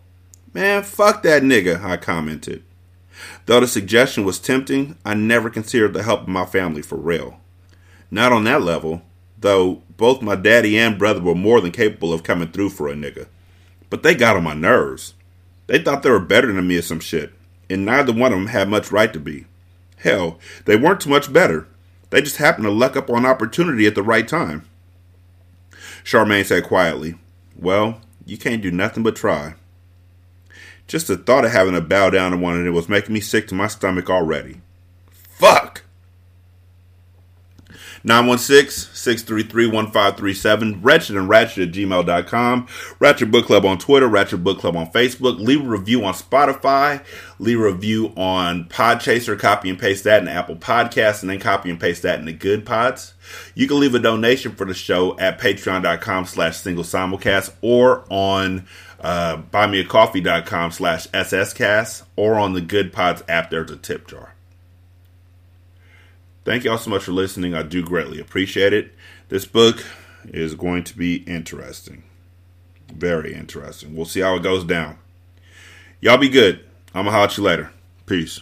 Man, fuck that nigga, I commented. Though the suggestion was tempting, I never considered the help of my family for real. Not on that level, though both my daddy and brother were more than capable of coming through for a nigga. But they got on my nerves. They thought they were better than me or some shit, and neither one of them had much right to be. Hell, they weren't too much better. They just happened to luck up on opportunity at the right time. Charmaine said quietly, Well, you can't do nothing but try. Just the thought of having to bow down to one and it was making me sick to my stomach already. Fuck! 916-633-1537, Wretched and Ratchet at gmail.com, Ratchet Book Club on Twitter, Ratchet Book Club on Facebook. Leave a review on Spotify, leave a review on Podchaser, copy and paste that in Apple Podcasts, and then copy and paste that in the Good Pods. You can leave a donation for the show at patreon.com slash single simulcast or on uh, buymeacoffee.com slash sscast or on the Good Pods app. There's a tip jar. Thank you all so much for listening. I do greatly appreciate it. This book is going to be interesting. Very interesting. We'll see how it goes down. Y'all be good. I'm going to holler at you later. Peace.